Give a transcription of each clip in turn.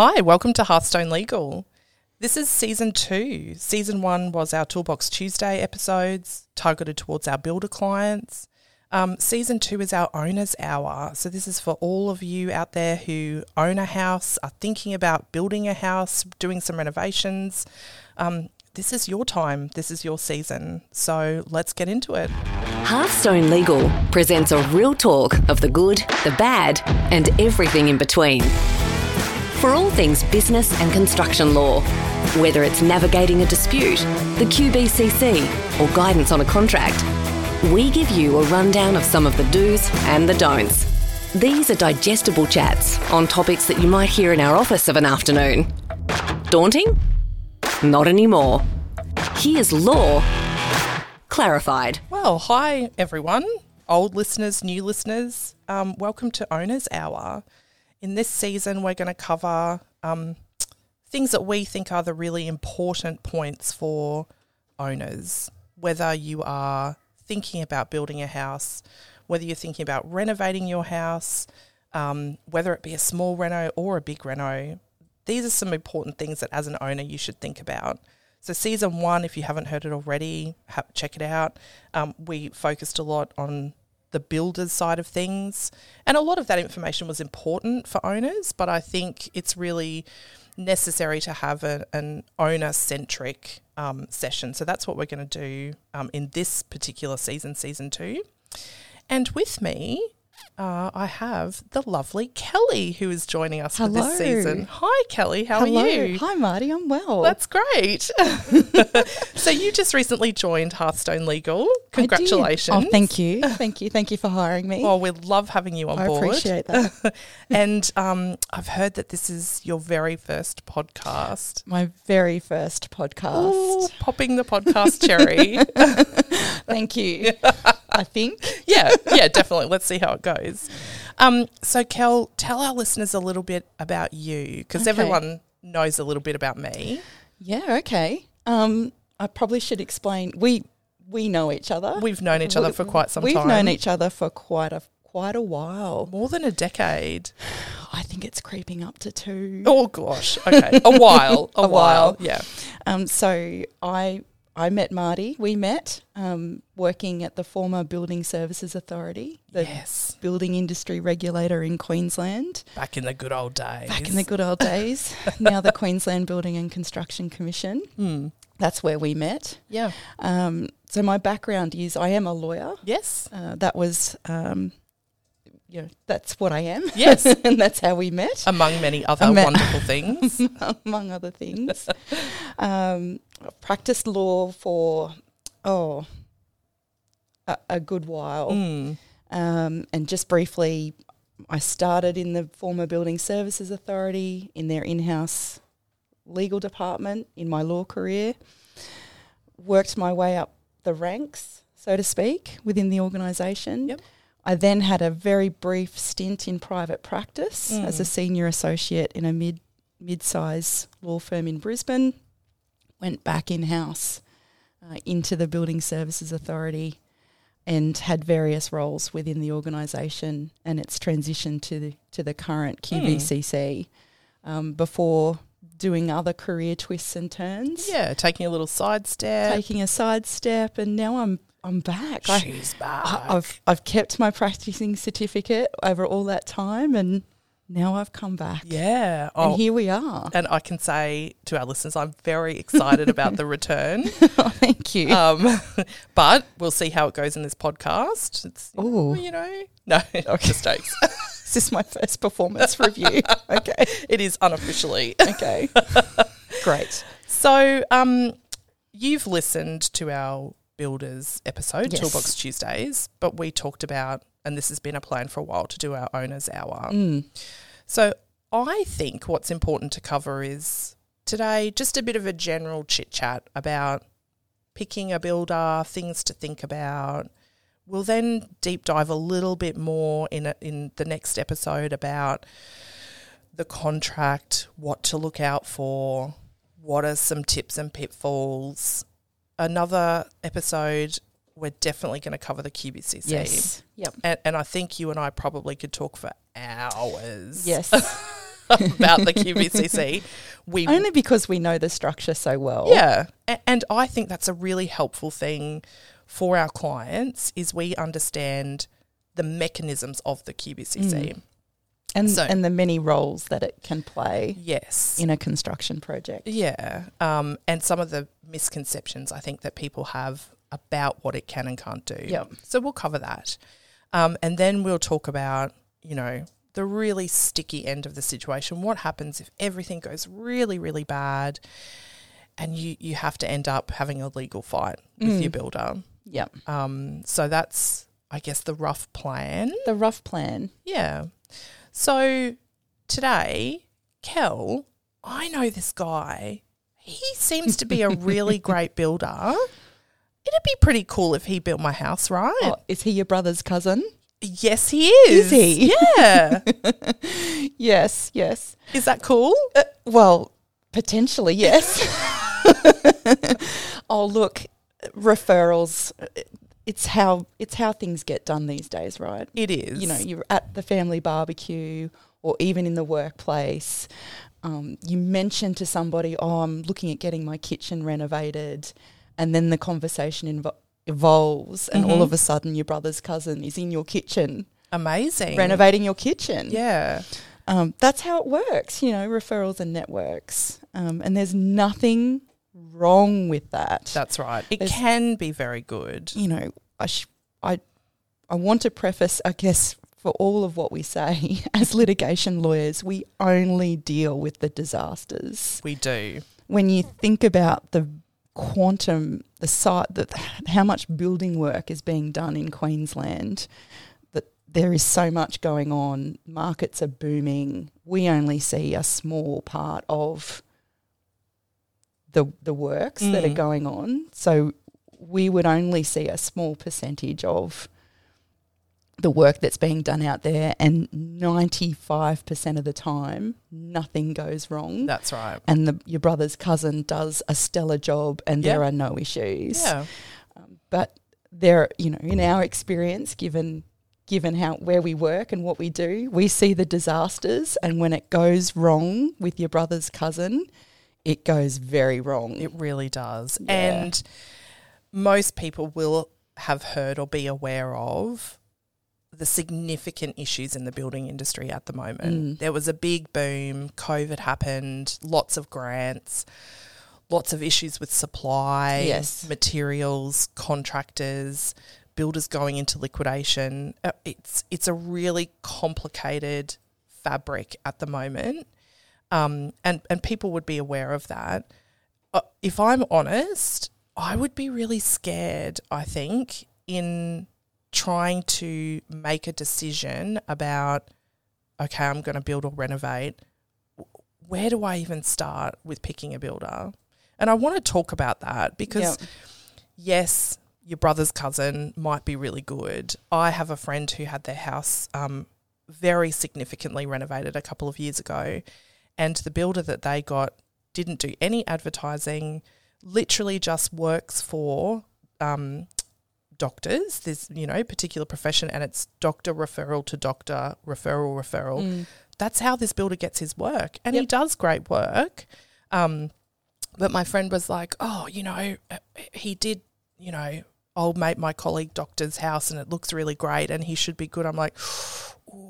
Hi, welcome to Hearthstone Legal. This is season two. Season one was our Toolbox Tuesday episodes targeted towards our builder clients. Um, season two is our owner's hour. So, this is for all of you out there who own a house, are thinking about building a house, doing some renovations. Um, this is your time, this is your season. So, let's get into it. Hearthstone Legal presents a real talk of the good, the bad, and everything in between. For all things business and construction law, whether it's navigating a dispute, the QBCC, or guidance on a contract, we give you a rundown of some of the do's and the don'ts. These are digestible chats on topics that you might hear in our office of an afternoon. Daunting? Not anymore. Here's law clarified. Well, hi everyone, old listeners, new listeners. Um, welcome to Owners Hour. In this season, we're going to cover um, things that we think are the really important points for owners, whether you are thinking about building a house, whether you're thinking about renovating your house, um, whether it be a small reno or a big reno. These are some important things that as an owner you should think about. So, season one, if you haven't heard it already, check it out. Um, we focused a lot on the builder's side of things, and a lot of that information was important for owners, but I think it's really necessary to have a, an owner centric um, session. So, that's what we're going to do um, in this particular season, season two. And with me, uh, I have the lovely Kelly who is joining us for this season. Hi, Kelly. How Hello. are you? Hi, Marty. I'm well. That's great. so you just recently joined Hearthstone Legal. I did. Congratulations. Oh, thank you. Thank you. Thank you for hiring me. Well, we love having you on I board. appreciate that. and um, I've heard that this is your very first podcast. My very first podcast. Ooh, popping the podcast cherry. Thank you. I think. yeah, yeah, definitely. Let's see how it goes. Um, so, Kel, tell our listeners a little bit about you because Okay. everyone knows a little bit about me. Yeah, okay. Um, I probably should explain. We we know each other. We've known each other We- for quite some time. We've known each other for quite a quite a while. more than a decade. I think it's creeping up to two. Oh gosh. Okay. A while. A, A while. while. Yeah. Um, so I I met Marty. We met um, working at the former Building Services Authority, the yes. building industry regulator in Queensland. Back in the good old days. Back in the good old days, now the Queensland Building and Construction Commission. Hmm. That's where we met. Yeah. Um, so my background is I am a lawyer. Yes. Uh, that was, um, you know, that's what I am. Yes. and that's how we met, Among many other Ama- wonderful things. among other things. um, I've practiced law for oh a, a good while. Mm. Um, and just briefly, I started in the former Building Services Authority in their in house legal department in my law career. Worked my way up the ranks, so to speak, within the organisation. Yep. I then had a very brief stint in private practice Mm. as a senior associate in a mid mid size law firm in Brisbane. Went back in house uh, into the Building Services Authority and had various roles within the organisation and its transition to the to the current Hmm. QBCC um, before doing other career twists and turns, Yeah. Taking a little sidestep. taking a sidestep, and now I'm I'm back. I, She's back. I- I've I've kept my practicing certificate over all that time, and now I've come back. yeah. Oh, And here we are. and I can say to our listeners, I'm very excited about the return. Oh, thank you. Um, but we'll see how it goes in this podcast. It's, Ooh. you know, no, just jokes. This is this my first performance review? Okay. it is unofficially. Okay. Great. So, um, you've listened to our builders episode, Yes. Toolbox Tuesdays, but we talked about, and this has been a plan for a while, to do our owners hour. Mm. So, I think what's important to cover is today just a bit of a general chit chat about picking a builder, things to think about. We'll then deep dive a little bit more in a, in the next episode about the contract, what to look out for, what are some tips and pitfalls. Another episode, we're definitely going to cover the QBCC. Yes. Yep. And, and I think you and I probably could talk for hours. Yes. about the QBCC. We Only because we know the structure so well. yeah, A- and I think that's a really helpful thing for our clients is we understand the mechanisms of the QBCC. And So- and the many roles that it can play Yes. in a construction project. Yeah, um, and some of the misconceptions I think that people have about what it can and can't do. Yep. So we'll cover that, um, and then we'll talk about you know the really sticky end of the situation. What happens if everything goes really really bad, and you you have to end up having a legal fight with your builder. Yep. Um, so that's I guess the rough plan. The rough plan. Yeah. So today, Kel, I know this guy. He seems to be a really great builder. It'd be pretty cool if he built my house, right? Oh, is he your brother's cousin? Yes, he is. Is he? Yeah. Yes, yes. is that cool? Uh, well, potentially, yes. oh, look, referrals. uh, It's how it's how things get done these days, right? It is. You know, you're at the family barbecue or even in the workplace. Um, you mention to somebody, "Oh, I'm looking at getting my kitchen renovated," and then the conversation invo- evolves, and all Mhm. of a sudden, your brother's cousin is in your kitchen amazing. renovating your kitchen. Yeah. Um, that's how it works, you know, referrals and networks. Um, and there's nothing wrong with that. That's right. It There's- can be very good. you know, I, sh- I, I want to preface, I guess, for all of what we say as litigation lawyers, we only deal with the disasters. We do. When you think about the quantum, the site, that how much building work is being done in Queensland, that there is so much going on. Markets are booming. We only see a small part of the the works that are Mm. going on. So we would only see a small percentage of the work that's being done out there and 95% of the time nothing goes wrong That's right. and the, your brother's cousin does a stellar job and there are no issues. Yeah. Um, but there, you know, in our experience, given given how where we work and what we do, we see the disasters, and when it goes wrong with your brother's cousin, it goes very wrong. It really does. Yeah. And most people will have heard or be aware of the significant issues in the building industry at the moment. Mm. There was a big boom, COVID happened, lots of grants, lots of issues with supply, Yes. materials, contractors, builders going into liquidation. Uh, It's it's a really complicated fabric at the moment. Um, and, and people would be aware of that. Uh, if I'm honest, I would be really scared, I think, in trying to make a decision about, okay, I'm going to build or renovate. Where do I even start with picking a builder? And I want to talk about that because, Yep. yes, your brother's cousin might be really good. I have a friend who had their house um, very significantly renovated a couple of years ago, and the builder that they got didn't do any advertising, literally just works for um, doctors. There's, you know, particular profession, and it's doctor referral to doctor, referral, referral. Mm. That's how this builder gets his work, and he does great work. Um, but my friend was like, "Oh, you know, he did, you know, old mate my colleague doctor's house, and it looks really great, and he should be good." I'm like, "Ooh,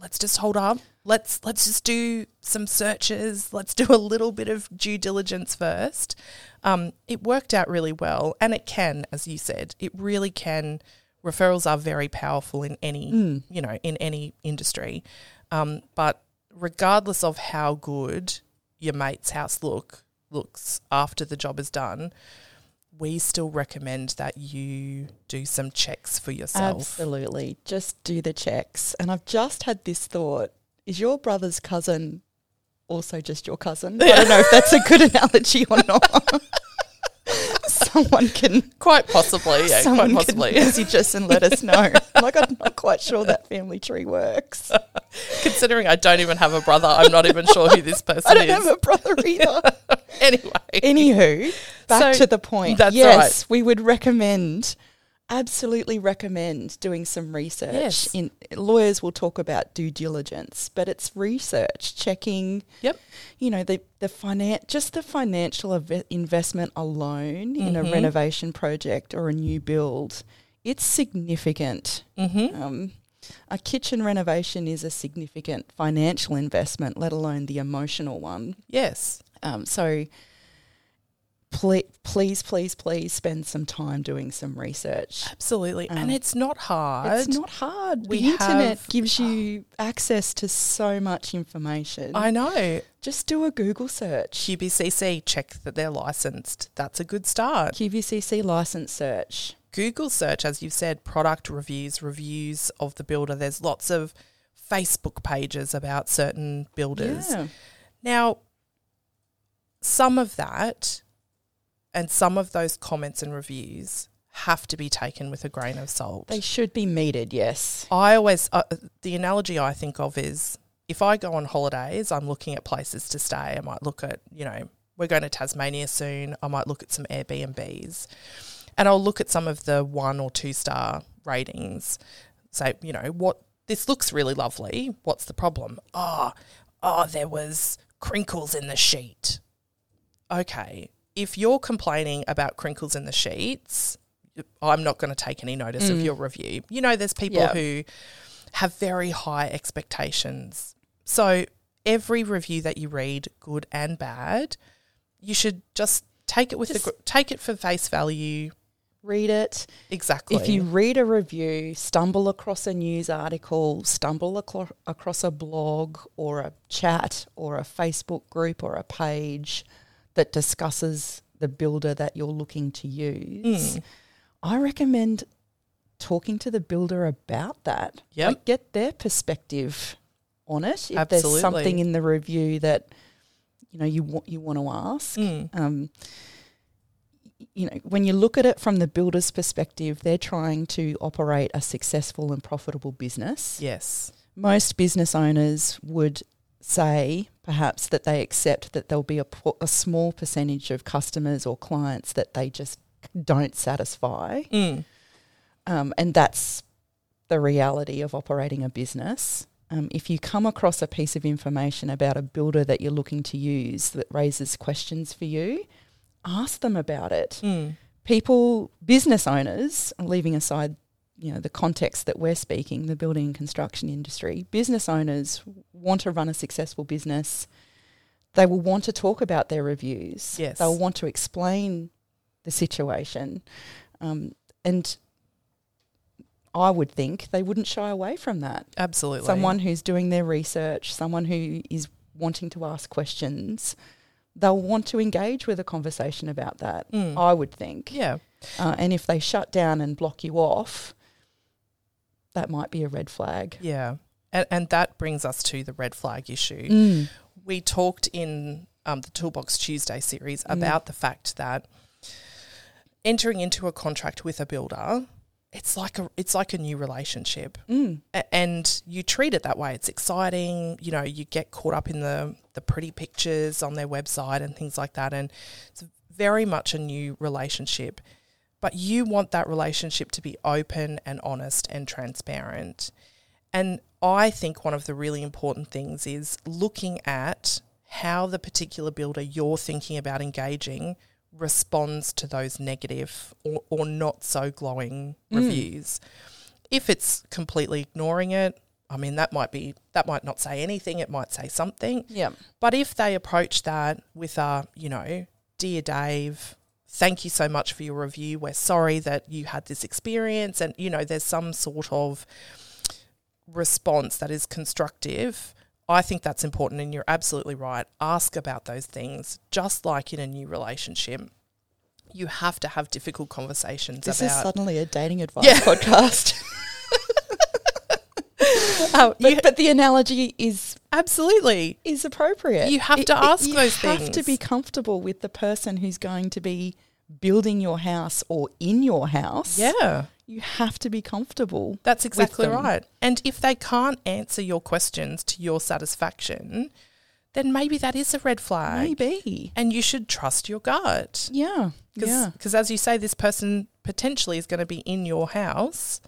let's just hold up. Let's let's just do some searches. Let's do a little bit of due diligence first. Um, it worked out really well, and it can, as you said, it really can. Referrals are very powerful in any, Mm. you know, in any industry. Um, but regardless of how good your mate's house look looks after the job is done, we still recommend that you do some checks for yourself. Absolutely. Just do the checks. And I've just had this thought is your brother's cousin also just your cousin? I don't know if that's a good analogy or not. someone can Quite possibly, yeah, someone quite can possibly. message us and let us know. Like I'm not quite sure that family tree works. Considering I don't even have a brother, I'm not even sure who this person is. I don't is. have a brother either. anyway, Anywho, back So, to the point. that's yes, we would recommend absolutely recommend doing some research. Yes. In lawyers will talk about due diligence, but it's research, checking. Yep. You know the the finan- just the financial inve- investment alone in a Mhm. renovation project or a new build, it's significant. Mm-hmm. Um, a kitchen renovation is a significant financial investment, let alone the emotional one. Yes. Um, so please, please, please, please spend some time doing some research. Absolutely. and Um, it's not hard. It's not hard. We the internet have- gives you access to so much information. I know. Just do a Google search. QBCC, check that they're licensed. That's a good start. QBCC license search. Google search, as you've said, product reviews, reviews of the builder. There's lots of Facebook pages about certain builders. Yeah. Now, some of that and some of those comments and reviews have to be taken with a grain of salt. They should be metered, yes. I always, uh, the analogy I think of is if I go on holidays, I'm looking at places to stay. I might look at, you know, we're going to Tasmania soon. I might look at some Airbnbs and I'll look at some of the one or two star ratings. Say, you know, what this looks really lovely. What's the problem? Oh, oh, there was crinkles in the sheet. Okay. If you're complaining about crinkles in the sheets, I'm not going to take any notice of Mm. your review. You know, there's people Yeah. who have very high expectations. So every review that you read, good and bad, you should just take it with Just- the take it for face value. Read it. Exactly. If you read a review, stumble across a news article, stumble aclo- across a blog or a chat or a Facebook group or a page that discusses the builder that you're looking to use, Mm. I recommend talking to the builder about that. Yep. Like get their perspective on it. If Absolutely. there's something in the review that you know you want you want to ask. Mm. Um, you know, when you look at it from the builder's perspective, they're trying to operate a successful and profitable business. yes. Most business owners would say, perhaps, that they accept that there'll be a, a small percentage of customers or clients that they just don't satisfy. Mm. Um, and that's the reality of operating a business. Um, if you come across a piece of information about a builder that you're looking to use that raises questions for you, ask them about it. Mm. People, business owners, leaving aside, you know, the context that we're speaking, the building and construction industry, business owners want to run a successful business. They will want to talk about their reviews. Yes. They'll want to explain the situation. Um, and I would think they wouldn't shy away from that. Absolutely. Someone who's doing their research, someone who is wanting to ask questions, they'll want to engage with a conversation about that. Mm. I would think. Yeah. Uh, and if they shut down and block you off, that might be a red flag. Yeah. And, and that brings us to the red flag issue. Mm. We talked in um, the Toolbox Tuesday series Mm. about the fact that entering into a contract with a builder, it's like a it's like a new relationship. Mm. A- and you treat it that way. It's exciting. You know, you get caught up in the the pretty pictures on their website and things like that, and it's very much a new relationship. But you want that relationship to be open and honest and transparent. And I think one of the really important things is looking at how the particular builder you're thinking about engaging responds to those negative or, or not so glowing Mm. reviews. If it's completely ignoring it, I mean that might be that might not say anything, it might say something. Yeah. But if they approach that with a, you know, dear Dave, thank you so much for your review. We're sorry that you had this experience and you know there's some sort of response that is constructive. I think that's important and you're absolutely right. Ask about those things just like in a new relationship. You have to have difficult conversations This is suddenly a dating advice Yeah. podcast. Oh, but, you- but the analogy is absolutely. is appropriate. You have to ask you those things. You have to be comfortable with the person who's going to be building your house or in your house. Yeah. You have to be comfortable. That's exactly right. And if they can't answer your questions to your satisfaction, then maybe that is a red flag. Maybe. And you should trust your gut. Yeah. Because, yeah. Because as you say, this person potentially is going to be in your house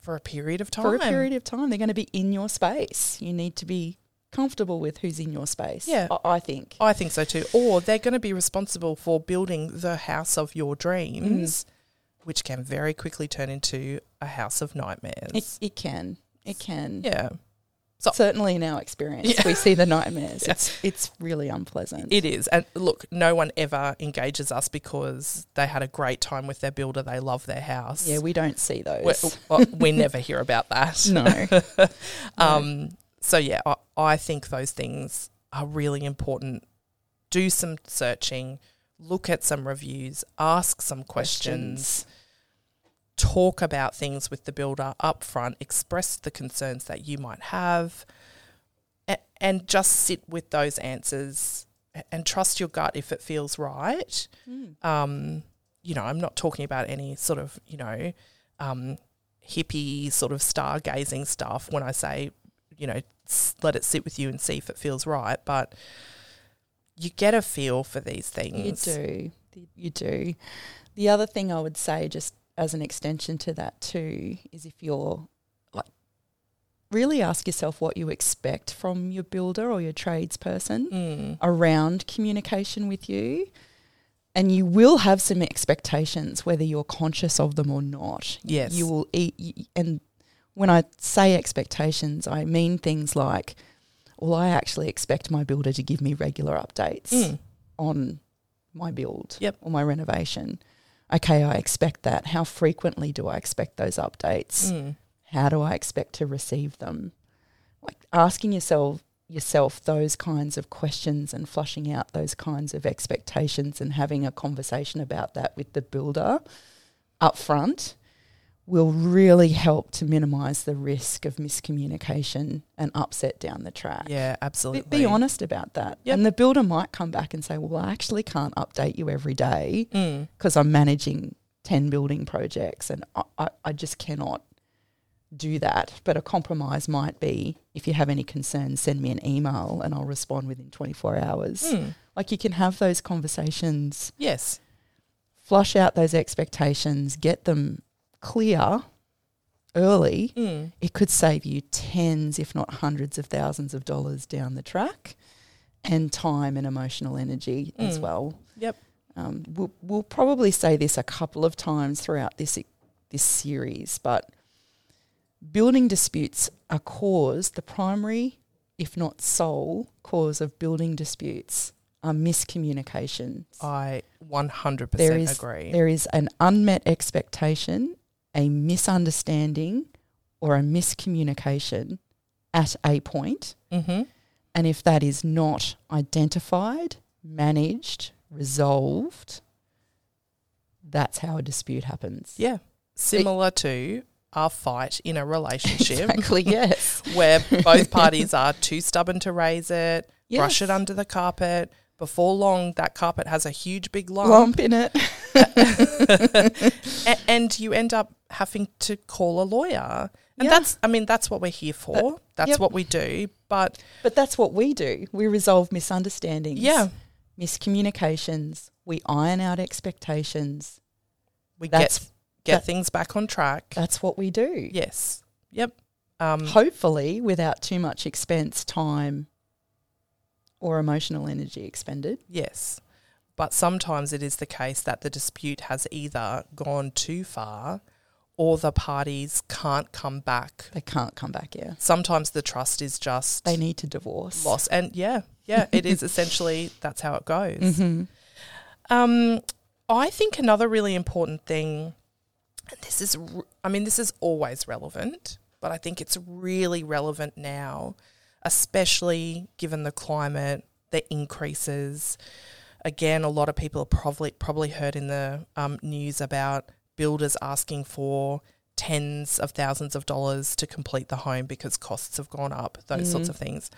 for a period of time. For a period of time, they're going to be in your space. You need to be comfortable with who's in your space. Yeah. I, I think. I think so too. Or they're going to be responsible for building the house of your dreams, Mm. Which can very quickly turn into a house of nightmares. It, it can. It can. yeah. Certainly in our experience, Yeah. we see the nightmares. Yeah. It's it's really unpleasant. It is. And look, no one ever engages us because they had a great time with their builder. They love their house. yeah, we don't see those. we never hear about that. no. Um, so, yeah, I, I think those things are really important. Do some searching, look at some reviews, ask some questions, talk about things with the builder up front, express the concerns that you might have, a- and just sit with those answers and trust your gut if it feels right. Mm. Um, you know, I'm not talking about any sort of, you know, um, hippie sort of stargazing stuff when I say, you know, let it sit with you and see if it feels right. But you get a feel for these things. You do. You do. The other thing I would say, just as an extension to that too, is if you're like, really ask yourself what you expect from your builder or your tradesperson Mm. around communication with you. And you will have some expectations, whether you're conscious of them or not. Yes. You will eat. And when I say expectations, I mean things like, well, I actually expect my builder to give me regular updates Mm. on my build Yep. or my renovation. Okay, I expect that. How frequently do I expect those updates? Mm. How do I expect to receive them? Like asking yourself yourself those kinds of questions and flushing out those kinds of expectations and having a conversation about that with the builder up front will really help to minimize the risk of miscommunication and upset down the track. Yeah, absolutely. be honest about that. Yep. And the builder might come back and say, well, I actually can't update you every day Mm. because I'm managing 10 building projects and I, I, I just cannot do that. But a compromise might be if you have any concerns, send me an email and I'll respond within 24 hours. Mm. Like you can have those conversations, Yes. flush out those expectations, get them clear early. Mm. It could save you tens, if not hundreds of thousands of dollars down the track and time and emotional energy as Mm. well. Yep. Um, we'll, we'll probably say this a couple of times throughout this this series, but building disputes are caused the primary, if not sole, cause of building disputes are miscommunications. I 100% There is agree. there is an unmet expectation, a misunderstanding, or a miscommunication at a point, mm-hmm. and if that is not identified, managed, resolved, that's how a dispute happens. Yeah. Similar to our fight in a relationship Exactly, yes. where both parties are too stubborn to raise it, brush it under the carpet. Before long, that carpet has a huge big lump, Lump in it. a- and you end up having to call a lawyer. And Yeah. that's, I mean, that's what we're here for. that's yep. what we do. But But that's what we do. We resolve misunderstandings. yeah, Miscommunications. We iron out expectations. we That's get get that- things back on track. that's what we do. yes. Yep. Um, Hopefully without too much expense, time or emotional energy expended. Yes. But sometimes it is the case that the dispute has either gone too far or the parties can't come back. They can't come back, yeah. Sometimes the trust is just They need to divorce. lost. And yeah, yeah, it is essentially that's how it goes. hmm Um, I think another really important thing, and this is, I mean, this is always relevant, but I think it's really relevant now, especially given the climate, the increases. Again, a lot of people have probably probably heard in the um, news about builders asking for tens of thousands of dollars to complete the home because costs have gone up. Those sorts Mhm. of things.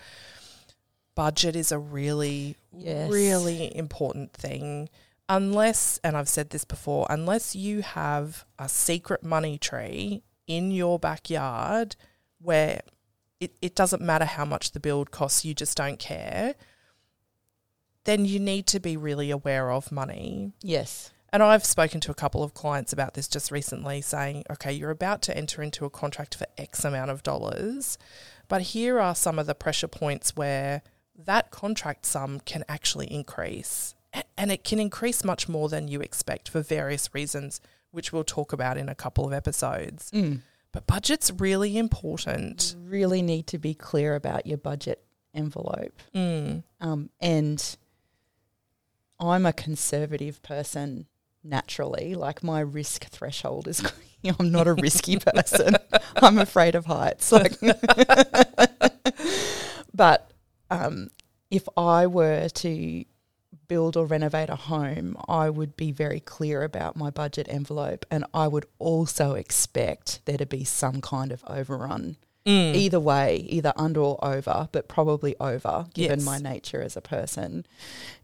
Budget is a really Yes. really important thing. Unless, and I've said this before, unless you have a secret money tree in your backyard where it, it doesn't matter how much the build costs, you just don't care, then you need to be really aware of money. Yes. And I've spoken to a couple of clients about this just recently, saying, okay, you're about to enter into a contract for X amount of dollars, but here are some of the pressure points where that contract sum can actually increase. And it can increase much more than you expect for various reasons, which we'll talk about in a couple of episodes. Mm. But budget's really important. Really need to be clear about your budget envelope. Mm. Um, and I'm a conservative person naturally. Like my risk threshold is, I'm not a risky person. I'm afraid of heights. Like, but um, if I were to build or renovate a home, I would be very clear about my budget envelope, and I would also expect there to be some kind of overrun. Mm. Either way, either under or over, but probably over, given Yes. my nature as a person.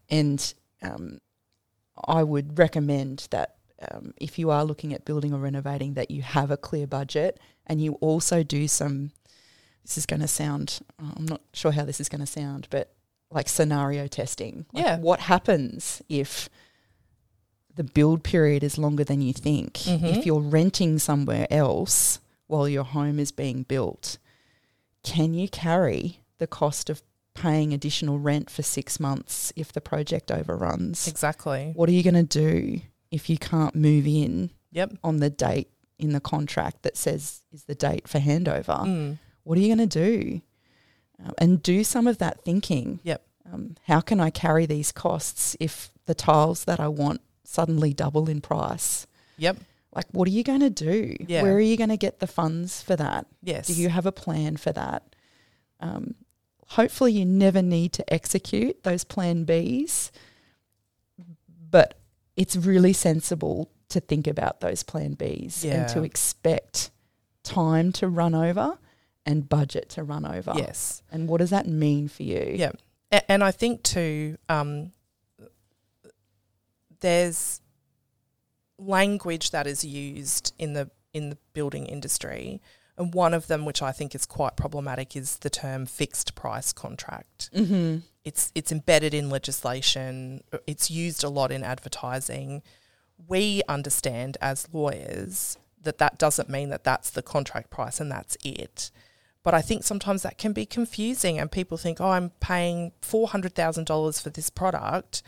And um, I would recommend that um, if you are looking at building or renovating, that you have a clear budget and you also do some. This is going to sound. I'm not sure how this is going to sound, but like scenario testing. Like Yeah. What happens if the build period is longer than you think? Mhm. If you're renting somewhere else while your home is being built, can you carry the cost of paying additional rent for six months if the project overruns? Exactly. What are you going to do if you can't move in Yep. on the date in the contract that says is the date for handover? Mm. What are you going to do? Um, and do some of that thinking. Yep. Um, how can I carry these costs if the tiles that I want suddenly double in price? Yep. Like, what are you going to do? Yeah. Where are you going to get the funds for that? Yes. Do you have a plan for that? Um, hopefully, you never need to execute those plan Bs, but it's really sensible to think about those plan Bs and to expect time to run over and budget to run over. yes. And what does that mean for you? Yeah. A- And I think too, um, there's language that is used in the in the building industry, and one of them, which I think is quite problematic, is the term fixed price contract. Mm-hmm. It's it's embedded in legislation. It's used a lot in advertising. We understand as lawyers that that doesn't mean that that's the contract price and that's it. But I think sometimes that can be confusing, and people think, "Oh, I'm paying four hundred thousand dollars for this product,"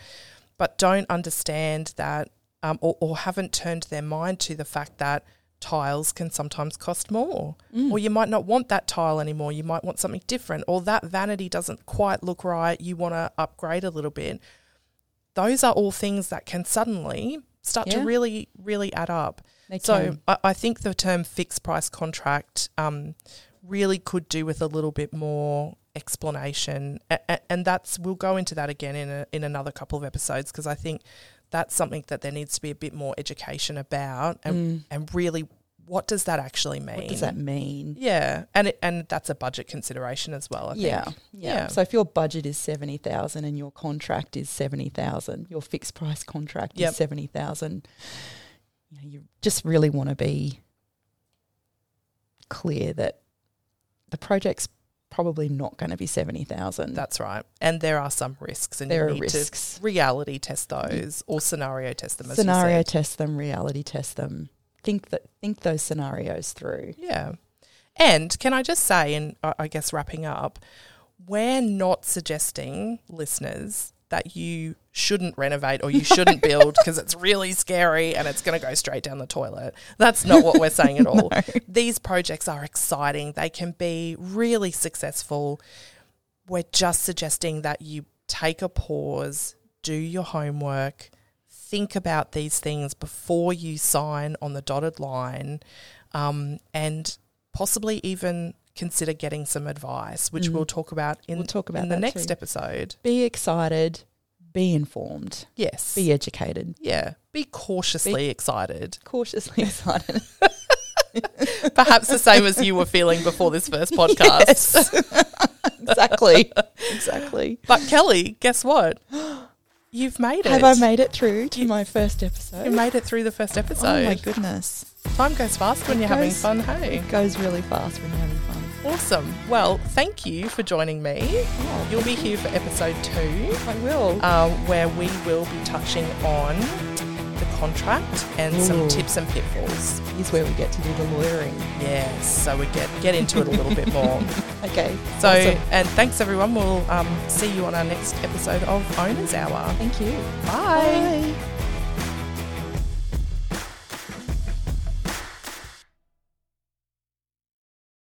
but don't understand that, um, or, or haven't turned their mind to the fact that tiles can sometimes cost more, or you might not want that tile anymore. You might want something different, or that vanity doesn't quite look right. You want to upgrade a little bit. Those are all things that can suddenly start Yeah. to really, really add up. They So. I, I think the term fixed price contract um, really could do with a little bit more explanation, a- a- and that's we'll go into that again in a, in another couple of episodes because I think that's something that there needs to be a bit more education about, and and really what does that actually mean? Mm. What does that mean? Yeah, and it, and that's a budget consideration as well. I Yeah, yeah, Yeah. So if your budget is seventy thousand and your contract is seventy thousand, your fixed price contract Yep. is seventy thousand. You, know, you just really want to be clear that the project's probably not going to be seventy thousand. That's right. And there are some risks, and There you are need risks. to reality test those or scenario test them. As Scenario test them, reality test them. Think that think those scenarios through. Yeah. And can I just say, and I guess wrapping up, we're not suggesting listeners that you shouldn't renovate or you shouldn't build because it's really scary and it's going to go straight down the toilet. That's not what we're saying at all. These projects are exciting, they can be really successful. We're just suggesting that you take a pause, do your homework, think about these things before you sign on the dotted line, um, and possibly even consider getting some advice, which we'll talk about in, Mm. We'll talk about in the next too. episode. Be excited. Be informed. Yes. Be educated. yeah. Be cautiously excited. Cautiously excited. Perhaps the same as you were feeling before this first podcast. Yes. exactly. exactly. But Kelly, guess what? You've made it. Have I made it through to my first episode? You made it through the first episode. Oh my goodness. Time goes fast when It you're having fun, hey? It goes really fast when you're having fun. Awesome. Well, thank you for joining me. You'll be here for episode two, I will. um, where we will be touching on the contract and some Ooh. tips and pitfalls. Here's where we get to do the lawyering. Yes, so we get get into it a little bit more. Okay. So, awesome. and thanks everyone. We'll um, see you on our next episode of Owners Hour. thank you. Bye. Bye.